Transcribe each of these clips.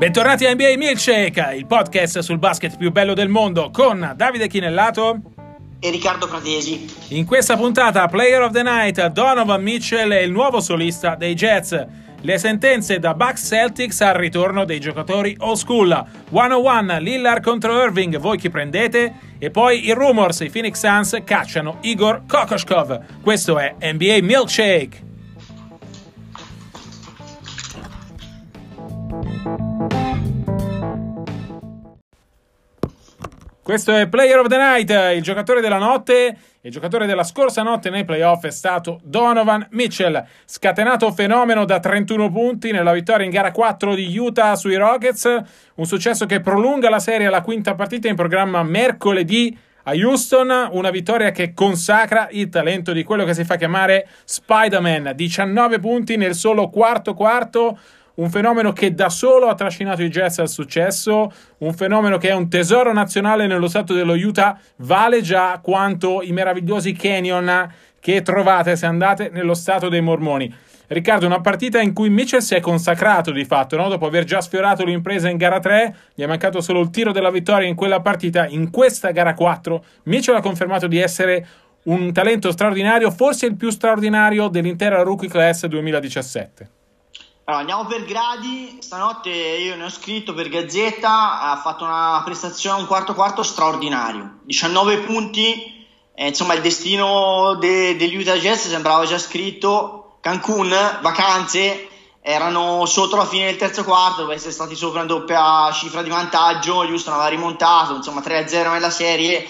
Bentornati a NBA Milkshake, il podcast sul basket più bello del mondo con Davide Chinellato e Riccardo Pratesi. In questa puntata Player of the Night, Donovan Mitchell è il nuovo solista dei Jets. Le sentenze da Bucks Celtics al ritorno dei giocatori old school. 101 Lillard contro Irving, voi chi prendete? E poi i rumors, i Phoenix Suns cacciano Igor Kokoshkov. Questo è NBA Milkshake. Questo è Player of the Night, il giocatore della notte. Il giocatore della scorsa notte nei playoff è stato Donovan Mitchell, scatenato fenomeno da 31 punti nella vittoria in gara 4 di Utah sui Rockets, un successo che prolunga la serie alla quinta partita in programma mercoledì a Houston, una vittoria che consacra il talento di quello che si fa chiamare Spider-Man, 19 punti nel solo quarto quarto un fenomeno che da solo ha trascinato i Jets al successo, un fenomeno che è un tesoro nazionale nello stato dello Utah, vale già quanto i meravigliosi canyon che trovate se andate nello stato dei Mormoni. Riccardo, una partita in cui Mitchell si è consacrato di fatto, no? dopo aver già sfiorato l'impresa in gara 3, gli è mancato solo il tiro della vittoria in quella partita, in questa gara 4 Mitchell ha confermato di essere un talento straordinario, forse il più straordinario dell'intera rookie class 2017. Allora, andiamo per gradi. Stanotte io ne ho scritto per Gazzetta. Ha fatto una prestazione, un quarto quarto straordinario. 19 punti. Eh, insomma, il destino de- degli Utah Jazz sembrava già scritto. Cancun, vacanze. Erano sotto la fine del terzo quarto, dove essere stati sopra una doppia cifra di vantaggio. Houston aveva rimontato, insomma, 3-0 nella serie.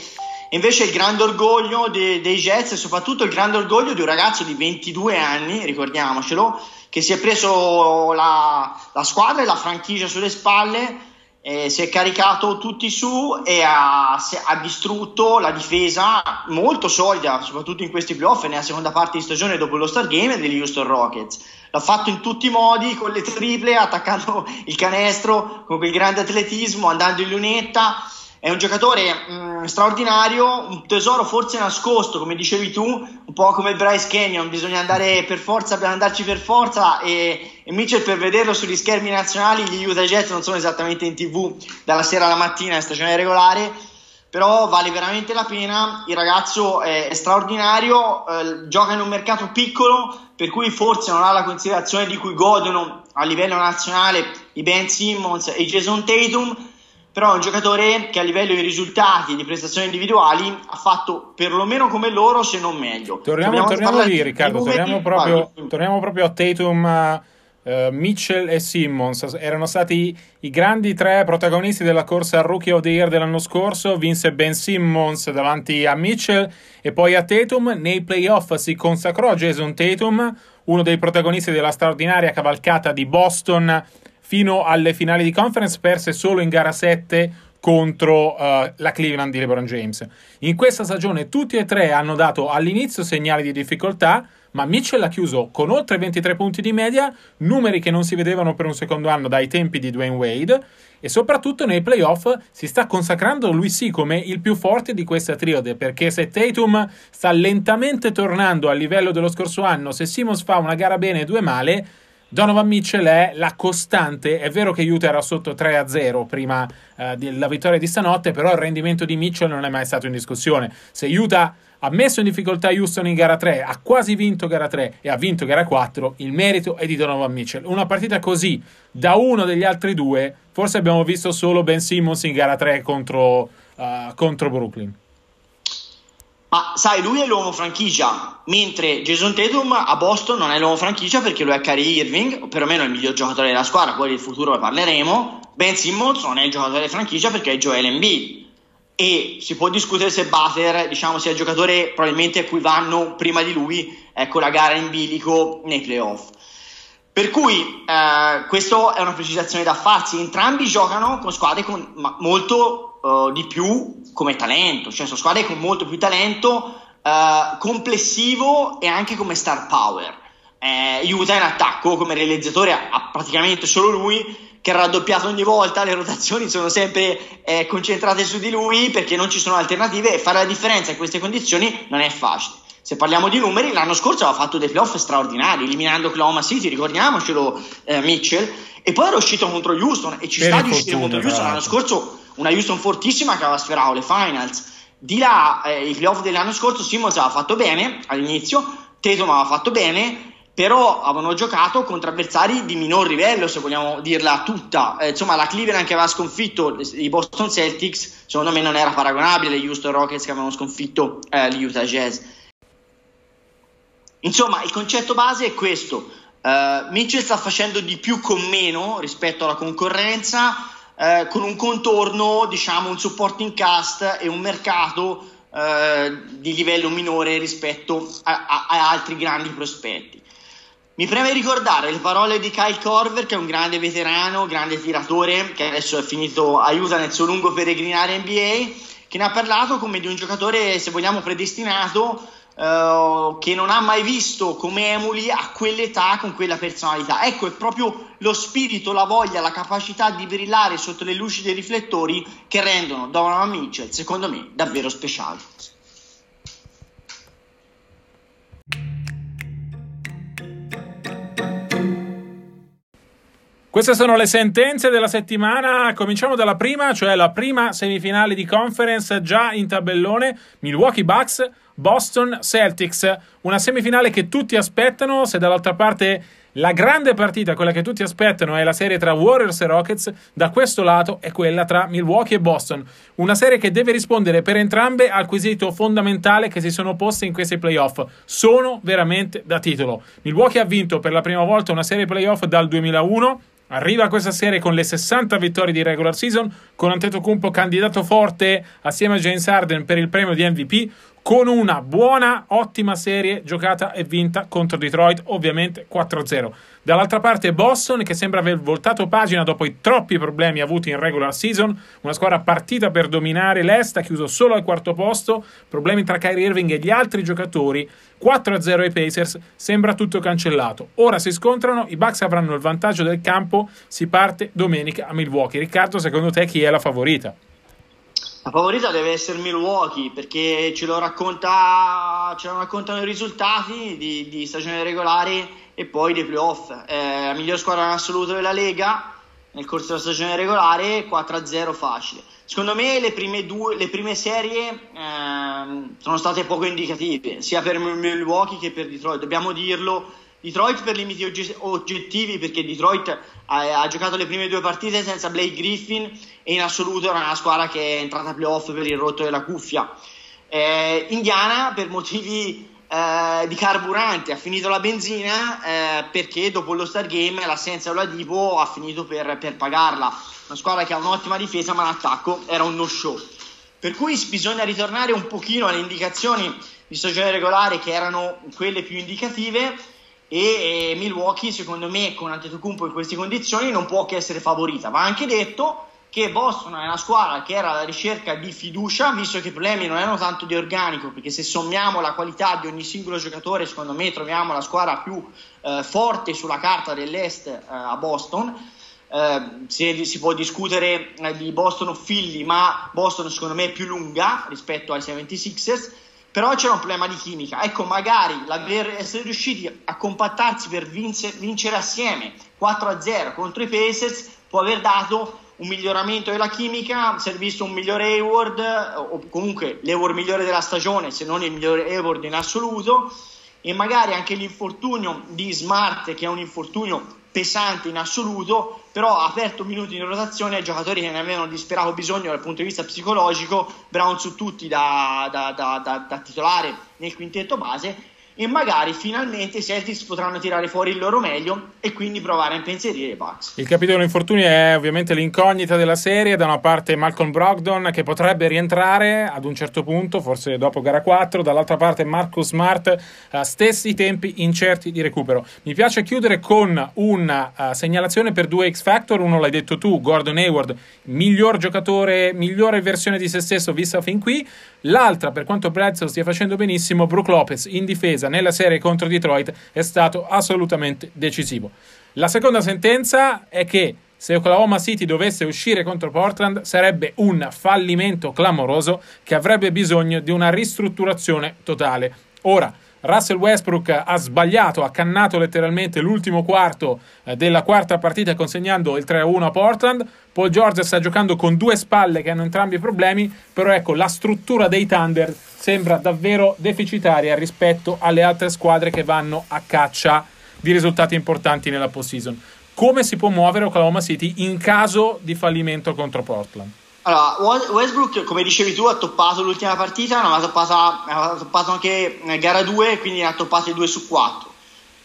E invece il grande orgoglio de- dei Jets e soprattutto il grande orgoglio di un ragazzo di 22 anni, ricordiamocelo, che si è preso la, la squadra e la franchigia sulle spalle, eh, si è caricato tutti su e ha, ha, distrutto la difesa molto solida, soprattutto in questi playoff e nella seconda parte di stagione dopo lo Star Game degli Houston Rockets. L'ha fatto in tutti i modi, con le triple, attaccando il canestro, con quel grande atletismo, andando in lunetta è un giocatore mh, mm, straordinario, un tesoro forse nascosto, come dicevi tu, un po' come Bryce Canyon, bisogna andare per forza, per andarci per forza e, e Mitchell per vederlo sugli schermi nazionali, gli Utah Jets non sono esattamente in tv dalla sera alla mattina in stagione regolare, però vale veramente la pena, il ragazzo è, straordinario, eh, gioca in un mercato piccolo, per cui forse non ha la considerazione di cui godono a livello nazionale i Ben Simmons e i Jason Tatum, però è un giocatore che a livello di risultati, di prestazioni individuali, ha fatto perlomeno come loro, se non meglio. Torniamo, torniamo lì, Riccardo, torniamo proprio, torniamo proprio, a Tatum, uh, Mitchell e Simmons. Erano stati i grandi tre protagonisti della corsa Rookie of the Year dell'anno scorso. Vinse Ben Simmons davanti a Mitchell e poi a Tatum. Nei playoff si consacrò Jason Tatum, uno dei protagonisti della straordinaria cavalcata di Boston fino alle finali di conference, perse solo in gara 7 contro uh, la Cleveland di LeBron James. In questa stagione tutti e tre hanno dato all'inizio segnali di difficoltà, ma Mitchell ha chiuso con oltre 23 punti di media, numeri che non si vedevano per un secondo anno dai tempi di Dwayne Wade, e soprattutto nei playoff si sta consacrando lui sì come il più forte di questa triode, perché se Tatum sta lentamente tornando al livello dello scorso anno, se Simons fa una gara bene e due male, Donovan Mitchell è la costante. È vero che Utah era sotto 3-0 prima eh, della vittoria di stanotte, però il rendimento di Mitchell non è mai stato in discussione. Se Utah ha messo in difficoltà Houston in gara 3, ha quasi vinto gara 3 e ha vinto gara 4, il merito è di Donovan Mitchell. Una partita così da uno degli altri due, forse abbiamo visto solo Ben Simmons in gara 3 contro, uh, contro Brooklyn. Ma sai, lui è l'uomo franchigia, mentre Jason Tatum a Boston non è l'uomo franchigia perché lui è Kyrie Irving, o perlomeno è il miglior giocatore della squadra, poi del futuro ne parleremo. Ben Simmons non è il giocatore franchigia perché è Joel Embiid. E si può discutere se Butler, diciamo, sia il giocatore probabilmente a cui vanno prima di lui, ecco, la gara in bilico nei playoff. Per cui eh, questa è una precisazione da farsi. Entrambi giocano con squadre con molto uh, di più come talento, cioè sono squadre con molto più talento uh, complessivo e anche come star power. Eh, Utah in attacco come realizzatore ha, praticamente solo lui che ha raddoppiato ogni volta, le rotazioni sono sempre eh, concentrate su di lui perché non ci sono alternative e fare la differenza in queste condizioni non è facile. Se parliamo di numeri, l'anno scorso aveva fatto dei playoff straordinari, eliminando Oklahoma City, ricordiamocelo, eh, Mitchell, e poi era uscito contro Houston e ci per sta di uscire contro Houston l'anno scorso, una Houston fortissima che aveva sferato le finals. Di là, eh, i playoff dell'anno scorso, Simmons aveva fatto bene all'inizio, Tatum aveva fatto bene, però avevano giocato contro avversari di minor livello, se vogliamo dirla tutta. Eh, insomma, la Cleveland che aveva sconfitto i Boston Celtics, secondo me non era paragonabile agli Houston Rockets che avevano sconfitto eh, gli Utah Jazz. Insomma, il concetto base è questo. Uh, Mitchell sta facendo di più con meno rispetto alla concorrenza, uh, con un contorno, diciamo, un supporting cast e un mercato uh, di livello minore rispetto a, a, a altri grandi prospetti. Mi preme ricordare le parole di Kyle Corver, che è un grande veterano, grande tiratore, che adesso è finito, aiuta nel suo lungo peregrinare NBA, che ne ha parlato come di un giocatore, se vogliamo, predestinato, eh, che non ha mai visto come emuli a quell'età con quella personalità. Ecco, è proprio lo spirito, la voglia, la capacità di brillare sotto le luci dei riflettori che rendono Donovan Mitchell, secondo me, davvero speciale. Queste sono le sentenze della settimana. Cominciamo dalla prima, cioè la prima semifinale di conference già in tabellone. Milwaukee Bucks, Boston Celtics. Una semifinale che tutti aspettano. Se dall'altra parte la grande partita, quella che tutti aspettano, è la serie tra Warriors e Rockets, da questo lato è quella tra Milwaukee e Boston. Una serie che deve rispondere per entrambe al quesito fondamentale che si sono poste in questi playoff. Sono veramente da titolo. Milwaukee ha vinto per la prima volta una serie playoff dal 2001 Arriva questa serie con le 60 vittorie di regular season, con Antetokounmpo candidato forte assieme a James Harden per il premio di MVP, con una buona, ottima serie giocata e vinta contro Detroit, ovviamente 4-0. Dall'altra parte Boston che sembra aver voltato pagina dopo i troppi problemi avuti in regular season, una squadra partita per dominare l'Est, ha chiuso solo al quarto posto, problemi tra Kyrie Irving e gli altri giocatori, 4-0 ai Pacers, sembra tutto cancellato. Ora si scontrano, i Bucks avranno il vantaggio del campo, si parte domenica a Milwaukee. Riccardo, secondo te chi è la favorita? La favorita deve essere Milwaukee perché ce lo, racconta, ce lo raccontano i risultati di, di stagione regolare e poi dei playoff. Eh, la miglior squadra in assoluto della Lega nel corso della stagione regolare 4-0 facile. Secondo me le prime, due, le prime serie eh, sono state poco indicative sia per Milwaukee che per Detroit, dobbiamo dirlo Detroit per limiti oggettivi perché Detroit ha, ha, giocato le prime due partite senza Blake Griffin e in assoluto era una squadra che è entrata playoff per il rotto della cuffia. Eh, Indiana per motivi eh, di carburante ha finito la benzina eh, perché dopo lo Star Game l'assenza dell'Adipo ha finito per, per pagarla. Una squadra che ha un'ottima difesa ma l'attacco era un no show. Per cui bisogna ritornare un pochino alle indicazioni di stagione regolare che erano quelle più indicative e, e Milwaukee secondo me con Antetokounmpo in queste condizioni non può che essere favorita. Va anche detto che Boston è una squadra che era alla ricerca di fiducia visto che i problemi non erano tanto di organico perché se sommiamo la qualità di ogni singolo giocatore secondo me troviamo la squadra più eh, forte sulla carta dell'est eh, a Boston. Eh, si, si, può discutere eh, di Boston o Philly ma Boston secondo me è più lunga rispetto ai 76ers però c'era un problema di chimica. Ecco, magari l'aver essere riusciti a compattarsi per vince, vincere assieme 4-0 contro i Pacers può aver dato un miglioramento della chimica, si è visto un migliore Hayward, o comunque l'Hayward migliore della stagione, se non il migliore Hayward in assoluto, e magari anche l'infortunio di Smart, che è un infortunio pesante in assoluto, però ha aperto minuti in rotazione ai giocatori che ne avevano disperato bisogno dal punto di vista psicologico, Brown su tutti da, da, da, da titolare nel quintetto base e magari finalmente i Celtics potranno tirare fuori il loro meglio e quindi provare a impensierire i Bucks. Il capitolo infortuni è ovviamente l'incognita della serie, da una parte Malcolm Brogdon che potrebbe rientrare ad un certo punto, forse dopo gara 4, dall'altra parte Marcus Smart, uh, stessi tempi incerti di recupero. Mi piace chiudere con una uh, segnalazione per due X Factor, uno l'hai detto tu, Gordon Hayward, miglior giocatore, migliore versione di se stesso vista fin qui, l'altra per quanto Bledsoe stia facendo benissimo, Brook Lopez in difesa nella serie contro Detroit è stato assolutamente decisivo. La seconda sentenza è che se Oklahoma City dovesse uscire contro Portland sarebbe un fallimento clamoroso che avrebbe bisogno di una ristrutturazione totale. Ora, Russell Westbrook ha sbagliato, ha cannato letteralmente l'ultimo quarto eh, della quarta partita consegnando il 3-1 a Portland. Paul George sta giocando con due spalle che hanno entrambi problemi, però ecco la struttura dei Thunder sembra davvero deficitaria rispetto alle altre squadre che vanno a caccia di risultati importanti nella postseason. Come si può muovere Oklahoma City in caso di fallimento contro Portland? Allora, Westbrook, come dicevi tu, ha toppato l'ultima partita, non ha toppato, anche gara 2, quindi ne ha toppate 2 su 4.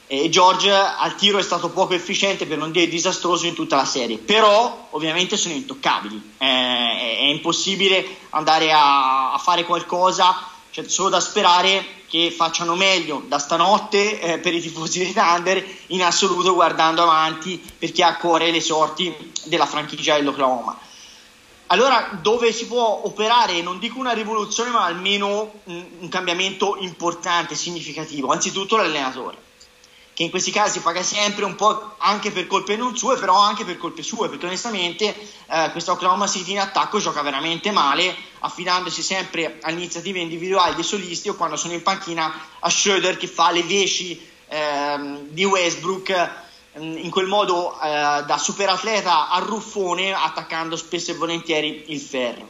E George al tiro è stato poco efficiente, per non dire disastroso, in tutta la serie. Però, ovviamente, sono intoccabili. È, è, impossibile andare a, a fare qualcosa, c'è solo da sperare che facciano meglio da stanotte eh, per i tifosi dei Thunder, in assoluto guardando avanti, perché ha a cuore le sorti della franchigia dell'Oklahoma. Allora, dove si può operare, non dico una rivoluzione, ma almeno un, cambiamento importante, significativo, anzitutto l'allenatore, che in questi casi paga sempre un po' anche per colpe non sue, però anche per colpe sue, perché onestamente eh, questa Oklahoma City in attacco gioca veramente male, affidandosi sempre a iniziative individuali dei solisti o quando sono in panchina a Schroeder che fa le veci eh, di Westbrook in quel modo eh, da superatleta a ruffone attaccando spesso e volentieri il ferro.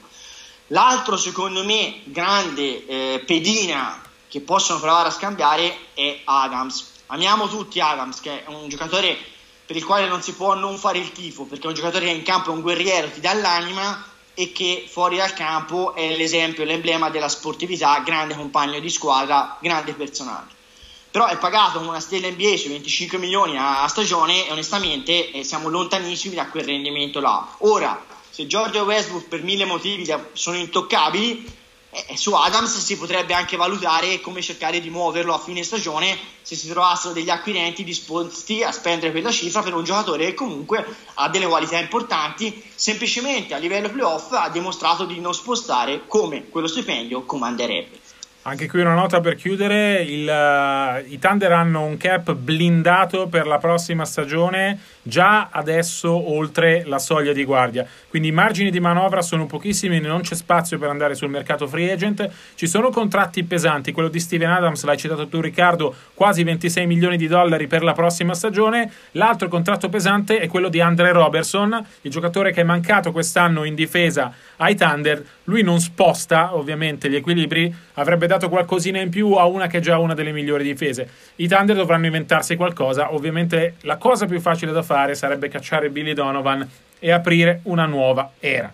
L'altro secondo me grande eh, pedina che possono provare a scambiare è Adams. Amiamo tutti Adams che è un giocatore per il quale non si può non fare il tifo perché è un giocatore che in campo è un guerriero, ti dà l'anima e che fuori dal campo è l'esempio, l'emblema della sportività, grande compagno di squadra, grande personaggio però è pagato con una stella NBA su 25 milioni a, stagione e onestamente eh, siamo lontanissimi da quel rendimento là. Ora, se Giorgio Westbrook per mille motivi sono intoccabili, eh, su Adams si potrebbe anche valutare come cercare di muoverlo a fine stagione se si trovassero degli acquirenti disposti a spendere quella cifra per un giocatore che comunque ha delle qualità importanti, semplicemente a livello playoff ha dimostrato di non spostare come quello stipendio comanderebbe. Anche qui una nota per chiudere, il, uh, i Thunder hanno un cap blindato per la prossima stagione, già adesso oltre la soglia di guardia, quindi i margini di manovra sono pochissimi, non c'è spazio per andare sul mercato free agent, ci sono contratti pesanti, quello di Steven Adams, l'hai citato tu Riccardo, quasi 26 milioni di dollari per la prossima stagione, l'altro contratto pesante è quello di Andre Robertson, il giocatore che è mancato quest'anno in difesa ai Thunder, lui non sposta ovviamente gli equilibri, avrebbe dato qualcosina in più a una che è già una delle migliori difese. I Thunder dovranno inventarsi qualcosa, ovviamente la cosa più facile da fare sarebbe cacciare Billy Donovan e aprire una nuova era.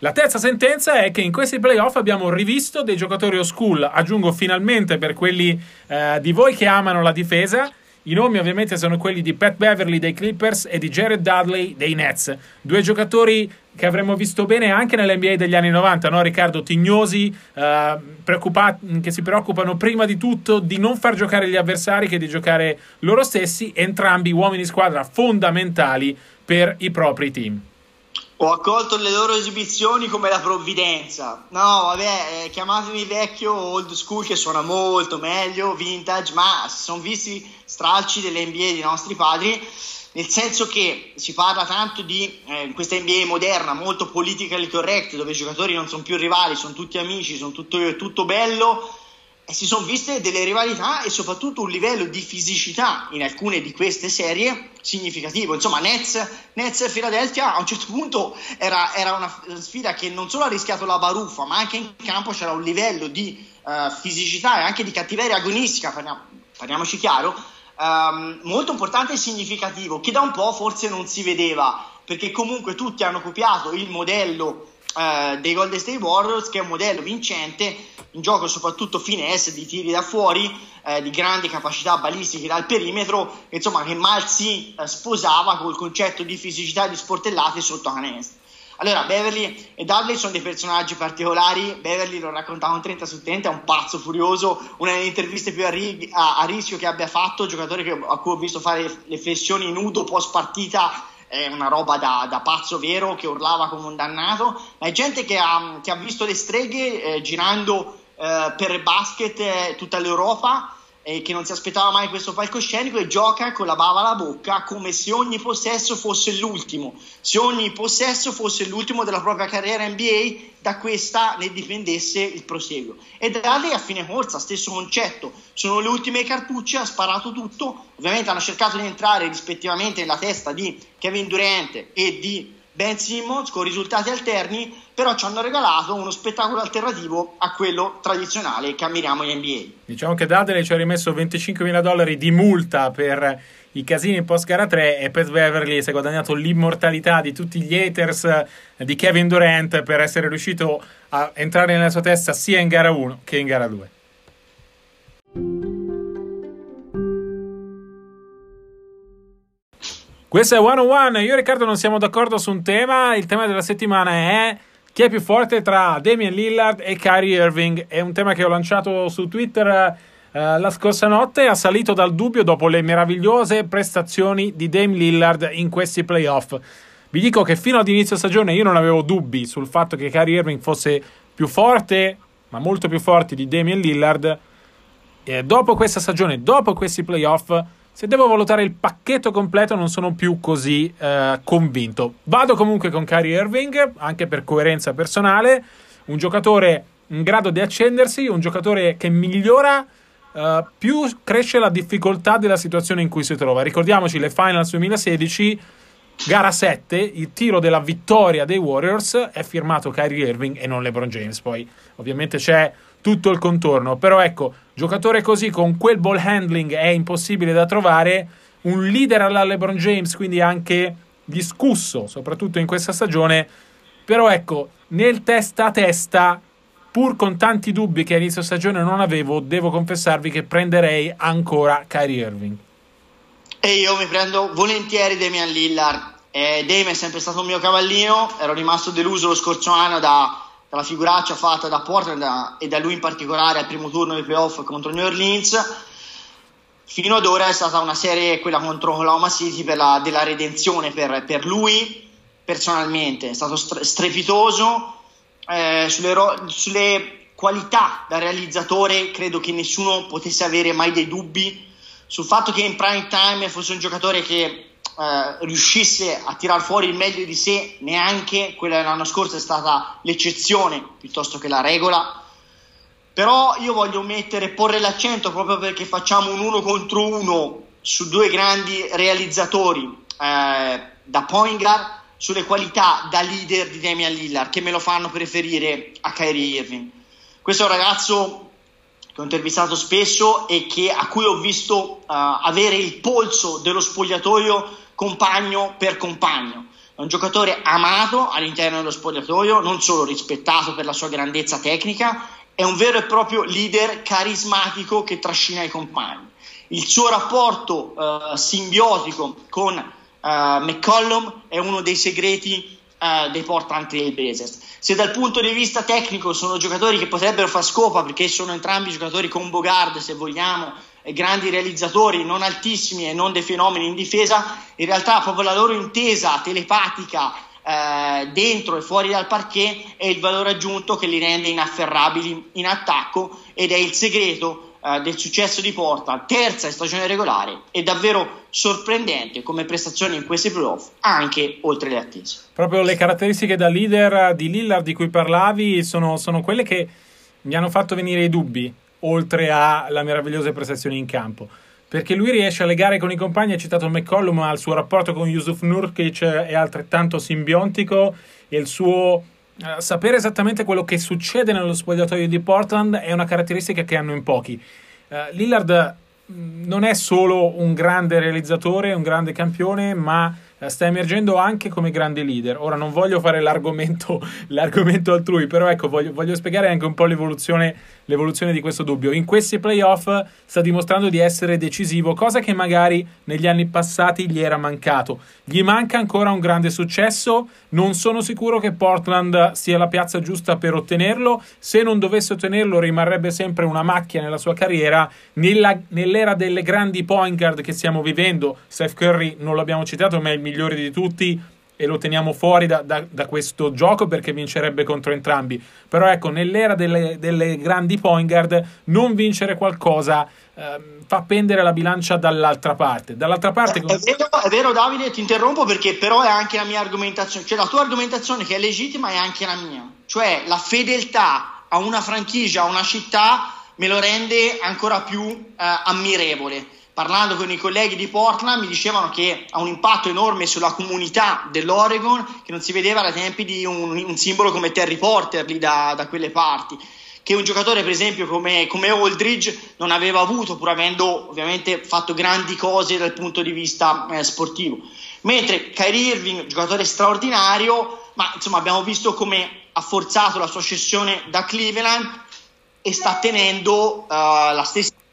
La terza sentenza è che in questi playoff abbiamo rivisto dei giocatori o school, aggiungo finalmente per quelli eh, di voi che amano la difesa, i nomi ovviamente sono quelli di Pat Beverly dei Clippers e di Jared Dudley dei Nets, due giocatori che avremmo visto bene anche nell'NBA degli anni 90, no? Riccardo Tignosi, eh, che si preoccupano prima di tutto di non far giocare gli avversari che di giocare loro stessi, entrambi uomini squadra fondamentali per i propri team. Ho accolto le loro esibizioni come la provvidenza. No, vabbè, eh, chiamatemi vecchio old school che suona molto meglio, vintage, ma si sono visti stralci delle NBA dei nostri padri, nel senso che si parla tanto di eh, questa NBA moderna, molto politically correct, dove i giocatori non sono più rivali, sono tutti amici, sono tutto, tutto bello e si sono viste delle rivalità e soprattutto un livello di fisicità in alcune di queste serie significativo. Insomma, Nets, Nets e Philadelphia a un certo punto era, era, una sfida che non solo ha rischiato la baruffa, ma anche in campo c'era un livello di uh, fisicità e anche di cattiveria agonistica, parliamo, parliamoci chiaro, um, molto importante e significativo, che da un po' forse non si vedeva, perché comunque tutti hanno copiato il modello uh, dei Golden State Warriors, che è un modello vincente in gioco soprattutto finesse di tiri da fuori, eh, di grandi capacità balistiche dal perimetro, insomma che mal si eh, sposava col concetto di fisicità di sportellate sotto canestro. Allora, Beverly e Dudley sono dei personaggi particolari. Beverly lo raccontava in 30 su 30, è un pazzo furioso, una delle interviste più a, ri- a-, a rischio che abbia fatto, giocatore che- a cui ho visto fare le flessioni nudo post partita è una roba da, da, pazzo vero che urlava come un dannato, ma è gente che ha, che ha visto le streghe eh, girando eh, per basket eh, tutta l'Europa e che non si aspettava mai questo palcoscenico e gioca con la bava alla bocca come se ogni possesso fosse l'ultimo, se ogni possesso fosse l'ultimo della propria carriera NBA, da questa ne dipendesse il proseguo. E da lì a fine corsa, stesso concetto, sono le ultime cartucce, ha sparato tutto, ovviamente hanno cercato di entrare rispettivamente nella testa di Kevin Durant e di Ben Simmons con risultati alterni, però ci hanno regalato uno spettacolo alternativo a quello tradizionale che ammiriamo in NBA. Diciamo che Dudley ci ha rimesso 25 mila dollari di multa per i casini post gara 3 e Pat Beverly si è guadagnato l'immortalità di tutti gli haters di Kevin Durant per essere riuscito a entrare nella sua testa sia in gara 1 che in gara 2. Questo è One on One. Io e Riccardo non siamo d'accordo su un tema. Il tema della settimana è chi è più forte tra Damian Lillard e Kyrie Irving. È un tema che ho lanciato su Twitter eh, la scorsa notte. Ha salito dal dubbio dopo le meravigliose prestazioni di Damian Lillard in questi playoff. Vi dico che fino ad inizio stagione io non avevo dubbi sul fatto che Kyrie Irving fosse più forte, ma molto più forte di Damian Lillard. E dopo questa stagione, dopo questi playoff se devo valutare il pacchetto completo non sono più così eh, convinto. Vado comunque con Kyrie Irving, anche per coerenza personale, un giocatore in grado di accendersi, un giocatore che migliora Uh, più cresce la difficoltà della situazione in cui si trova. Ricordiamoci le Finals 2016, gara 7, il tiro della vittoria dei Warriors è firmato Kyrie Irving e non LeBron James. Poi ovviamente c'è tutto il contorno. Però ecco, giocatore così con quel ball handling è impossibile da trovare. Un leader alla LeBron James, quindi anche discusso, soprattutto in questa stagione. Però ecco, nel testa a testa, pur con tanti dubbi che a inizio stagione non avevo, devo confessarvi che prenderei ancora Kyrie Irving. E io mi prendo volentieri Damian Lillard. Eh, Damian è sempre stato un mio cavallino, ero rimasto deluso lo scorso anno da dalla figuraccia fatta da Portland e da lui in particolare al primo turno dei playoff contro New Orleans fino ad ora è stata una serie quella contro Oklahoma City la, della redenzione per, per, lui personalmente. È stato strepitoso eh, sulle, ro- sulle qualità da realizzatore credo che nessuno potesse avere mai dei dubbi sul fatto che in prime time fosse un giocatore che eh, riuscisse a tirar fuori il meglio di sé, neanche quella dell'anno scorso è stata l'eccezione piuttosto che la regola. Però io voglio mettere, porre l'accento proprio perché facciamo un uno contro uno su due grandi realizzatori eh, da point guard sulle qualità da leader di Damian Lillard che me lo fanno preferire a Kyrie Irving. Questo è un ragazzo che ho intervistato spesso e che, a cui ho visto uh, avere il polso dello spogliatoio compagno per compagno. È un giocatore amato all'interno dello spogliatoio, non solo rispettato per la sua grandezza tecnica, è un vero e proprio leader carismatico che trascina i compagni. Il suo rapporto uh, simbiotico con uh, McCollum è uno dei segreti uh, dei Portland Trail Blazers. Se dal punto di vista tecnico sono giocatori che potrebbero far scopa perché sono entrambi giocatori con Bogard, se vogliamo, grandi realizzatori non altissimi e non dei fenomeni in difesa, in realtà proprio la loro intesa telepatica eh, dentro e fuori dal parquet è il valore aggiunto che li rende inafferrabili in attacco ed è il segreto eh, del successo di Porta, terza stagione regolare, è davvero sorprendente come prestazione in questi playoff, anche oltre le attese. Proprio le caratteristiche da leader di Lillard di cui parlavi sono, sono quelle che mi hanno fatto venire i dubbi oltre alle meravigliose prestazioni in campo. Perché lui riesce a legare con i compagni, ha citato McCollum, ma il suo rapporto con Yusuf Nurkic è altrettanto simbiontico e il suo uh, sapere esattamente quello che succede nello spogliatoio di Portland è una caratteristica che hanno in pochi. Uh, Lillard mm, non è solo un grande realizzatore, un grande campione, ma eh, sta emergendo anche come grande leader. Ora non voglio fare l'argomento, l'argomento altrui, però ecco, voglio, voglio spiegare anche un po' l'evoluzione, l'evoluzione, di questo dubbio. In questi playoff sta dimostrando di essere decisivo, cosa che magari negli anni passati gli era mancato. Gli manca ancora un grande successo, non sono sicuro che Portland sia la piazza giusta per ottenerlo. Se non dovesse ottenerlo rimarrebbe sempre una macchia nella sua carriera. Nella, nell'era delle grandi point guard che stiamo vivendo, Steph Curry non l'abbiamo citato, ma è il migliore di tutti, e lo teniamo fuori da, da, da, questo gioco perché vincerebbe contro entrambi. Però ecco, nell'era delle, delle grandi point guard, non vincere qualcosa eh, fa pendere la bilancia dall'altra parte. Dall'altra parte... È, è, vero, è vero Davide, ti interrompo perché però è anche la mia argomentazione, cioè la tua argomentazione che è legittima è anche la mia. Cioè la fedeltà a una franchigia, a una città, me lo rende ancora più eh, ammirevole parlando con i colleghi di Portland mi dicevano che ha un impatto enorme sulla comunità dell'Oregon che non si vedeva da tempi di un, un simbolo come Terry Porter lì da, da, quelle parti. Che un giocatore per esempio come, come Aldridge non aveva avuto pur avendo ovviamente fatto grandi cose dal punto di vista eh, sportivo. Mentre Kyrie Irving giocatore straordinario ma insomma abbiamo visto come ha forzato la sua cessione da Cleveland e sta tenendo uh, la stessa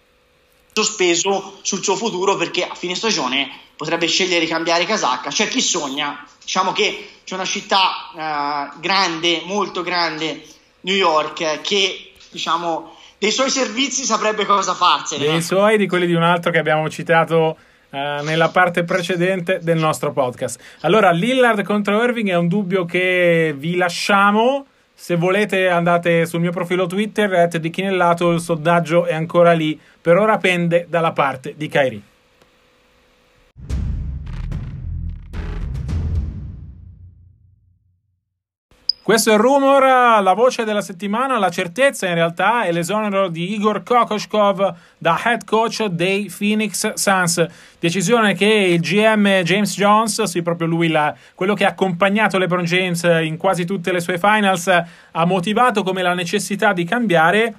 sospeso sul suo futuro perché a fine stagione potrebbe scegliere di cambiare casacca. C'è chi sogna, diciamo che c'è una città uh, grande, molto grande, New York, che diciamo dei suoi servizi saprebbe cosa farsene. Dei suoi, di quelli di un altro che abbiamo citato uh, nella parte precedente del nostro podcast. Allora, Lillard contro Irving è un dubbio che vi lasciamo. Se volete andate sul mio profilo Twitter, at di Chinellato, il sondaggio è ancora lì per ora pende dalla parte di Kairi. Questo è il rumor, la voce della settimana, la certezza in realtà è l'esonero di Igor Kokoshkov da head coach dei Phoenix Suns. Decisione che il GM James Jones, sì proprio lui, la, quello che ha accompagnato LeBron James in quasi tutte le sue finals, ha motivato come la necessità di cambiare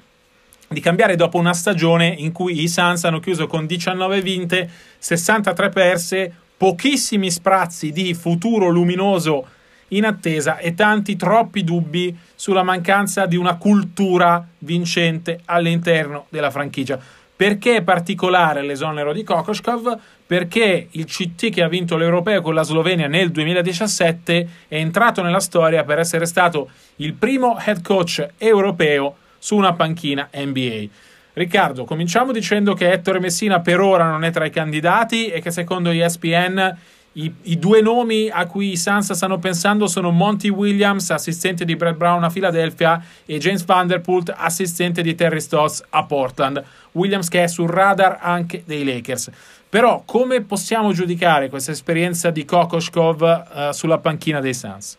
di cambiare dopo una stagione in cui i Suns hanno chiuso con 19 vinte, 63 perse, pochissimi sprazzi di futuro luminoso in attesa e tanti troppi dubbi sulla mancanza di una cultura vincente all'interno della franchigia. Perché è particolare l'esonero di Kokoskov? Perché il CT che ha vinto l'Europeo con la Slovenia nel 2017 è entrato nella storia per essere stato il primo head coach europeo su una panchina NBA. Riccardo, cominciamo dicendo che Ettore Messina per ora non è tra i candidati e che secondo ESPN i, i, due nomi a cui i Suns stanno pensando sono Monty Williams, assistente di Brad Brown a Philadelphia, e James Vanderpool, assistente di Terry Stotts a Portland. Williams che è sul radar anche dei Lakers. Però come possiamo giudicare questa esperienza di Kokoshkov uh, sulla panchina dei Suns?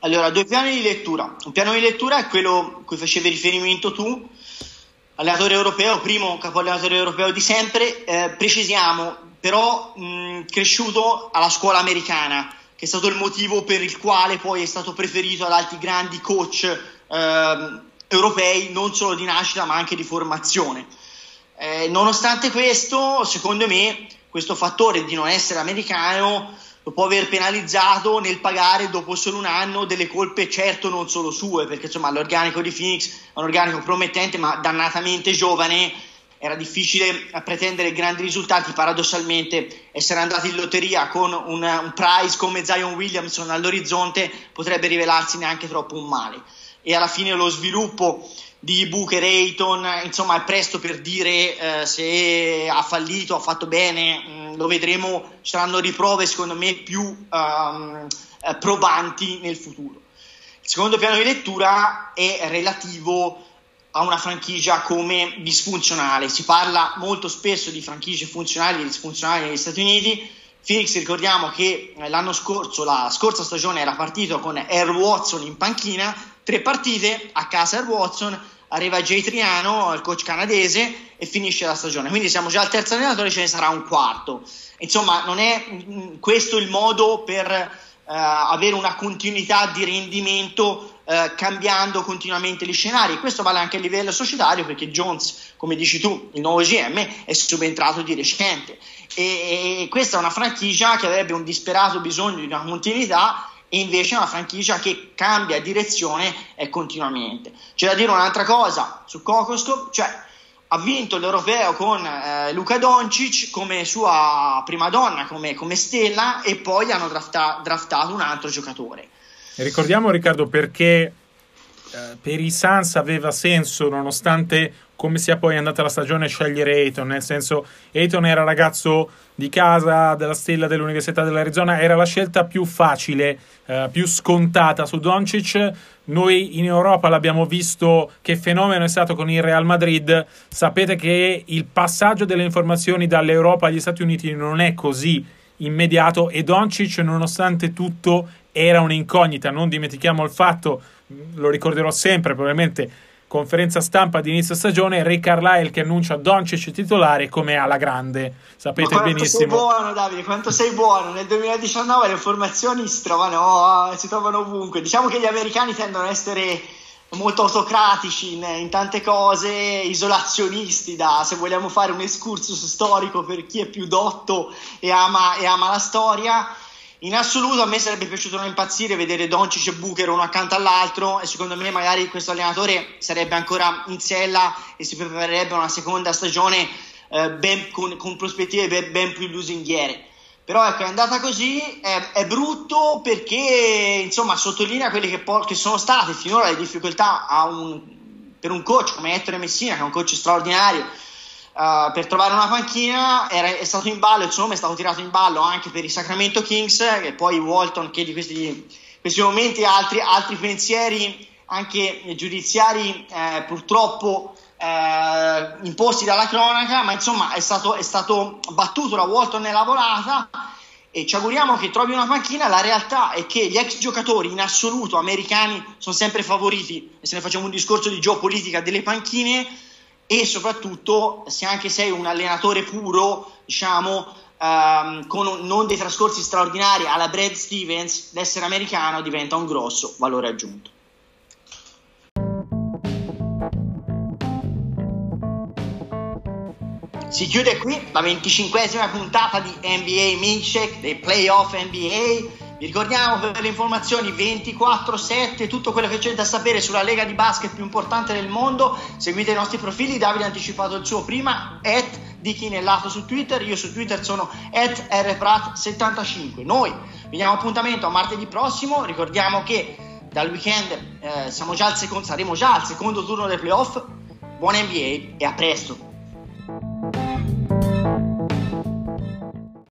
Allora, due piani di lettura. Un piano di lettura è quello a cui facevi riferimento tu, allenatore europeo, primo capo allenatore europeo di sempre. Eh, precisiamo, però, mh, cresciuto alla scuola americana, che è stato il motivo per il quale poi è stato preferito ad altri grandi coach eh, europei, non solo di nascita ma anche di formazione. Eh, nonostante questo, secondo me, questo fattore di non essere americano lo può aver penalizzato nel pagare dopo solo un anno delle colpe certo non solo sue, perché insomma l'organico di Phoenix è un organico promettente ma dannatamente giovane, era difficile pretendere grandi risultati, paradossalmente essere andati in lotteria con un, un prize come Zion Williamson all'orizzonte potrebbe rivelarsi neanche troppo un male e alla fine lo sviluppo di Booker Ayton, insomma è presto per dire eh, se ha fallito, ha fatto bene, mh, mm, lo vedremo, ci saranno riprove secondo me più um, probanti nel futuro. Il secondo piano di lettura è relativo a una franchigia come disfunzionale, si parla molto spesso di franchigie funzionali e disfunzionali negli Stati Uniti, Phoenix ricordiamo che l'anno scorso, la scorsa stagione era partito con Air Watson in panchina, tre partite a casa Air Watson, arriva Jay Triano, il coach canadese, e finisce la stagione. Quindi siamo già al terzo allenatore, ce ne sarà un quarto. Insomma, non è mm, questo il modo per eh, avere una continuità di rendimento eh, cambiando continuamente gli scenari. Questo vale anche a livello societario perché Jones, come dici tu, il nuovo GM, è subentrato di recente. E, e questa è una franchigia che avrebbe un disperato bisogno di una continuità e invece è una franchigia che cambia direzione eh, continuamente. C'è da dire un'altra cosa su Kokoskov, cioè ha vinto l'europeo con eh, Luca Doncic come sua prima donna, come, come stella e poi hanno drafta- draftato un altro giocatore. Ricordiamo Riccardo perché eh, per i Sans aveva senso nonostante come sia poi andata la stagione scegliere Ayton, nel senso Ayton era ragazzo di casa della stella dell'Università dell'Arizona, era la scelta più facile, eh, più scontata su Doncic. Noi in Europa l'abbiamo visto che fenomeno è stato con il Real Madrid. Sapete che il passaggio delle informazioni dall'Europa agli Stati Uniti non è così immediato e Doncic nonostante tutto era un'incognita, non dimentichiamo il fatto, lo ricorderò sempre probabilmente conferenza stampa di inizio stagione, Ray Carlisle che annuncia Doncic titolare come alla grande. Sapete Ma benissimo. Sei buono, Davide, quanto sei buono. Nel 2019 le informazioni si trovano, si trovano ovunque. Diciamo che gli americani tendono ad essere molto autocratici in, in, tante cose, isolazionisti, da, se vogliamo fare un excursus storico per chi è più dotto e ama, e ama la storia in assoluto a me sarebbe piaciuto non impazzire vedere Doncic e Booker uno accanto all'altro e secondo me magari questo allenatore sarebbe ancora in sella e si preparerebbe a una seconda stagione eh, ben, con, con, prospettive ben, ben, più lusinghiere. Però ecco, è andata così, è, è brutto perché insomma sottolinea quelle che, po- che sono state finora le difficoltà un, per un coach come Ettore Messina, che è un coach straordinario, Uh, per trovare una panchina era, è stato in ballo, il suo nome è stato tirato in ballo anche per i Sacramento Kings e poi Walton che di questi, questi momenti altri, altri pensieri anche giudiziari eh, purtroppo eh, imposti dalla cronaca ma insomma è stato, è stato battuto da Walton nella volata e ci auguriamo che trovi una panchina. La realtà è che gli ex giocatori in assoluto americani sono sempre favoriti, e se ne facciamo un discorso di geopolitica delle panchine, e soprattutto se anche sei un allenatore puro, diciamo, um, con non dei trascorsi straordinari alla Brad Stevens, l'essere americano diventa un grosso valore aggiunto. Si chiude qui la venticinquesima puntata di NBA Milkshake, dei playoff NBA. Vi ricordiamo per le informazioni 24-7, tutto quello che c'è da sapere sulla lega di basket più importante del mondo. Seguite i nostri profili, Davide ha anticipato il suo prima, at di Chinellato su Twitter, io su Twitter sono at rprat75. Noi vi diamo appuntamento a martedì prossimo, ricordiamo che dal weekend eh, già secondo, saremo già al secondo turno dei playoff. Buona NBA e a presto!